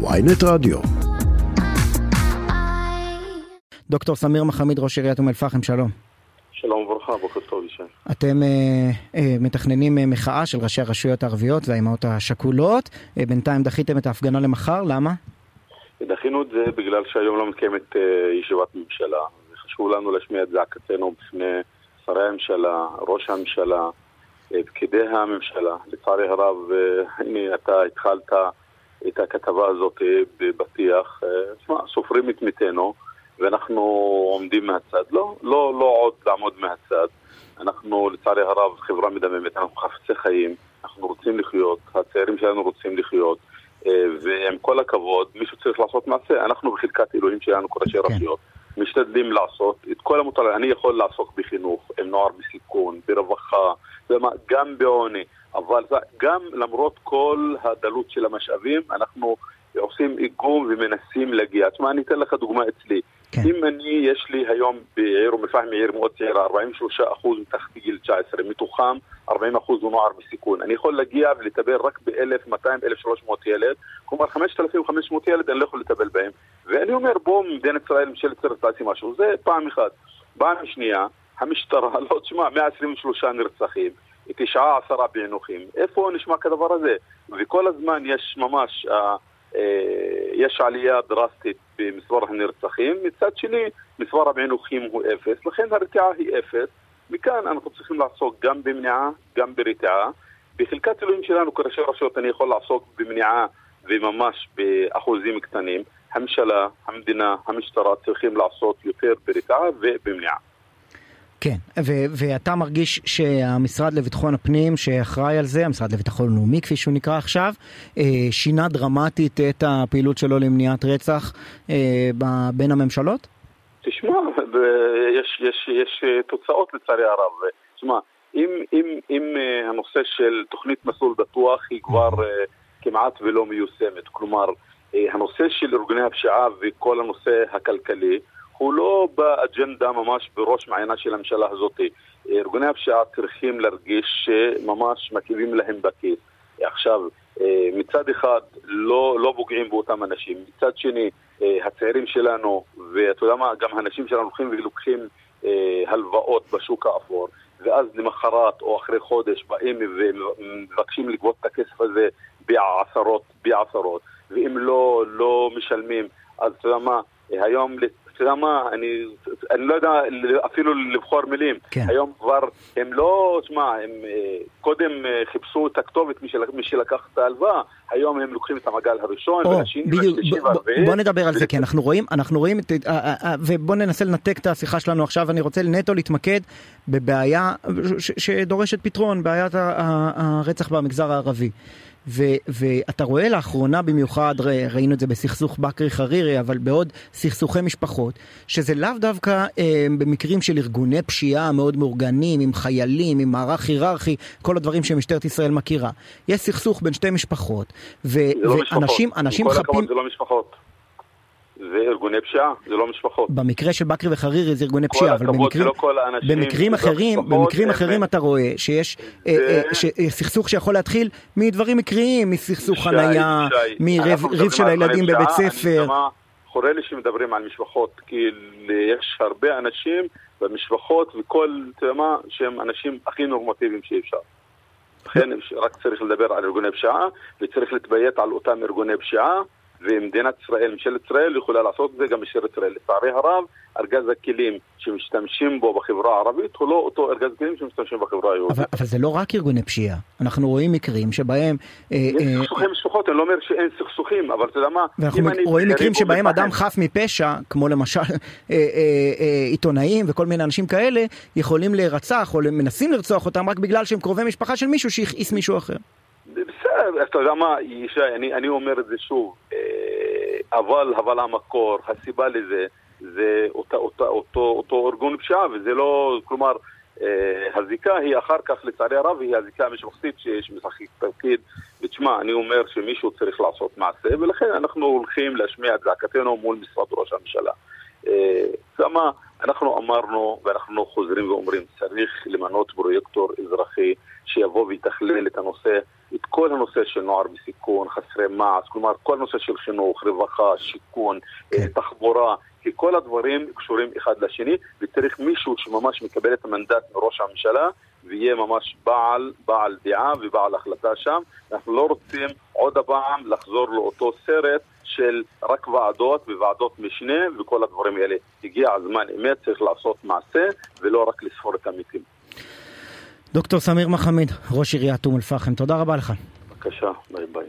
ויינט רדיו. דוקטור סמיר מחמיד, ראש עיריית אום אל-פחם, שלום. שלום וברכה, בוקר טוב ישי. אתם אה, אה, מתכננים אה, מחאה של ראשי הרשויות הערביות והאימהות השכולות. אה, בינתיים דחיתם את ההפגנה למחר, למה? דחינו את זה בגלל שהיום לא מתקיימת אה, ישיבת ממשלה. וחשוב לנו להשמיע את זעקתנו בפני שרי הממשלה, ראש הממשלה, אה, פקידי הממשלה. לצערי הרב, אה, הנה אתה התחלת את הכתבה הזאת אה. אה, תשמע, סופרים את מתינו. ואנחנו עומדים מהצד. לא, לא, לא עוד לעמוד מהצד. אנחנו, לצערי הרב, חברה מדממת, אנחנו חפצי חיים, אנחנו רוצים לחיות, הצעירים שלנו רוצים לחיות, אה, ועם כל הכבוד, מישהו צריך לעשות מעשה. אנחנו בחלקת אלוהים שלנו, כל כן. רשויות, משתדלים לעשות את כל המותר. אני יכול לעסוק בחינוך, עם נוער בסיכון, ברווחה, גם בעוני, אבל גם למרות כל הדלות של המשאבים, אנחנו עושים איגום ומנסים להגיע. תשמע, אני אתן לך דוגמה אצלי. כן. אם אני, יש לי היום בעיר אום אל-פחם, עיר מאוד צעירה, 43% מתחת לגיל 19, מתוכם 40% הוא נוער בסיכון. אני יכול להגיע ולטפל רק ב-1,200-1,300 ילד, כלומר 5,500 ילד אני לא יכול לטפל בהם. ואני אומר, בואו מדינת ישראל, ממשלת ישראל תעשי משהו. זה פעם אחת. פעם שנייה, המשטרה, לא, תשמע, 123 נרצחים, תשעה עשרה פענוחים. איפה נשמע כדבר הזה? וכל הזמן יש ממש... אה, אה, יש עלייה דרסטית במספר הנרצחים, מצד שני מספר הפענוחים הוא אפס, לכן הרתיעה היא אפס. מכאן אנחנו צריכים לעסוק גם במניעה, גם ברתיעה. בחלקת אלוהים שלנו כראשי רשויות אני יכול לעסוק במניעה וממש באחוזים קטנים. הממשלה, המדינה, המשטרה צריכים לעשות יותר ברתיעה ובמניעה. כן, ו- ואתה מרגיש שהמשרד לביטחון הפנים שאחראי על זה, המשרד לביטחון לאומי כפי שהוא נקרא עכשיו, אה, שינה דרמטית את הפעילות שלו למניעת רצח אה, בין הממשלות? תשמע, יש, יש, יש אה, תוצאות לצערי הרב. תשמע, אם, אם, אם הנושא של תוכנית מסלול בטוח היא כבר אה, כמעט ולא מיושמת, כלומר, הנושא של ארגוני הפשיעה וכל הנושא הכלכלי הוא לא באג'נדה ממש בראש מעיינה של הממשלה הזאת. ארגוני הפשיעה צריכים להרגיש שממש מקיבים להם בכיס. עכשיו, אה, מצד אחד לא, לא פוגעים באותם אנשים, מצד שני אה, הצעירים שלנו, ואתה יודע מה, גם האנשים שלנו הולכים ולוקחים אה, הלוואות בשוק האפור, ואז למחרת או אחרי חודש באים ומבקשים לגבות את הכסף הזה בעשרות, בעשרות, ואם לא, לא משלמים, אז אתה יודע מה, היום, אתה יודע מה, אני, אני לא יודע אפילו לבחור מילים. כן. היום כבר, הם לא, תשמע, הם אה, קודם אה, חיפשו את הכתובת, מי, של, מי שלקח את ההלוואה, היום הם לוקחים את המעגל הראשון, או, והשני, בדיוק, והשלישי והרביעי. בוא נדבר על זה, כי אנחנו רואים, אנחנו רואים, אה, ובוא ננסה לנתק את השיחה שלנו עכשיו, אני רוצה נטו להתמקד בבעיה שדורשת פתרון, בעיית הרצח במגזר הערבי. ו, ואתה רואה לאחרונה במיוחד, ראינו את זה בסכסוך בכרי חרירי, אבל בעוד סכסוכי משפחות, שזה לאו דווקא אה, במקרים של ארגוני פשיעה מאוד מאורגנים, עם חיילים, עם מערך היררכי, כל הדברים שמשטרת ישראל מכירה. יש סכסוך בין שתי משפחות, ו, זה לא ואנשים משפחות. אנשים חפים... זה לא משפחות. זה ארגוני פשיעה, זה לא משפחות. במקרה של בכרי וחרירי זה ארגוני פשיעה, אבל במקרים, לא כל האנשים, במקרים לא אחרים, משפחות, במקרים אחרים אתה רואה שיש אה, זה- אה, אה, סכסוך שיכול להתחיל מדברים מקריים, מסכסוך שי, מריב של הילדים ארגוני בבית ספר. חורה לי שמדברים על משפחות, כי יש הרבה אנשים במשפחות וכל, אתה יודע מה, שהם אנשים הכי נורמטיביים שאפשר. לכן רק צריך לדבר על ארגוני פשיעה וצריך להתביית על אותם ארגוני פשיעה ומדינת ישראל, ממשלת ישראל יכולה לעשות את זה, גם משטרת ישראל. לצערי הרב, ארגז הכלים שמשתמשים בו בחברה הערבית הוא לא אותו ארגז כלים שמשתמשים בחברה היהודית. אבל, אבל זה לא רק ארגוני פשיעה, אנחנו רואים מקרים שבהם, אה, יש אה, סכסוכי משפחות, אני לא אומר שאין סכסוכים, אבל אתה יודע מה, ואנחנו אני רואים מקרים שבהם ובפחם- אדם חף מפשע, כמו למשל אה, אה, אה, עיתונאים וכל מיני אנשים כאלה, יכולים להירצח או מנסים לרצוח אותם רק בגלל שהם קרובי משפחה של מישהו שהכעיס מישהו אחר. בסדר, אתה יודע מה, ישי, אני, אני אומר את זה שוב, אה, אבל, אבל המקור, הסיבה לזה, זה אותה, אותה, אותו, אותו ארגון פשיעה, וזה לא, כלומר, אה, הזיקה היא אחר כך, לצערי הרב, היא הזיקה המשפחתית שמשחקת תפקיד. ותשמע, אני אומר שמישהו צריך לעשות מעשה, ולכן אנחנו הולכים להשמיע את זעקתנו מול משרד ראש הממשלה. אה, למה אנחנו אמרנו, ואנחנו חוזרים ואומרים, צריך למנות פרויקטור אזרחי שיבוא ויתכלל את הנושא כל הנושא של נוער בסיכון, חסרי מעש, כלומר כל הנושא של חינוך, רווחה, שיכון, כן. תחבורה, כי כל הדברים קשורים אחד לשני, וצריך מישהו שממש מקבל את המנדט מראש הממשלה ויהיה ממש בעל, בעל דעה ובעל החלטה שם. אנחנו לא רוצים עוד הפעם לחזור לאותו סרט של רק ועדות וועדות משנה וכל הדברים האלה. הגיע הזמן אמת, צריך לעשות מעשה ולא רק לספור את המתים. דוקטור סמיר מחמיד, ראש עיריית אום אל-פחם, תודה רבה לך. בבקשה, ביי ביי.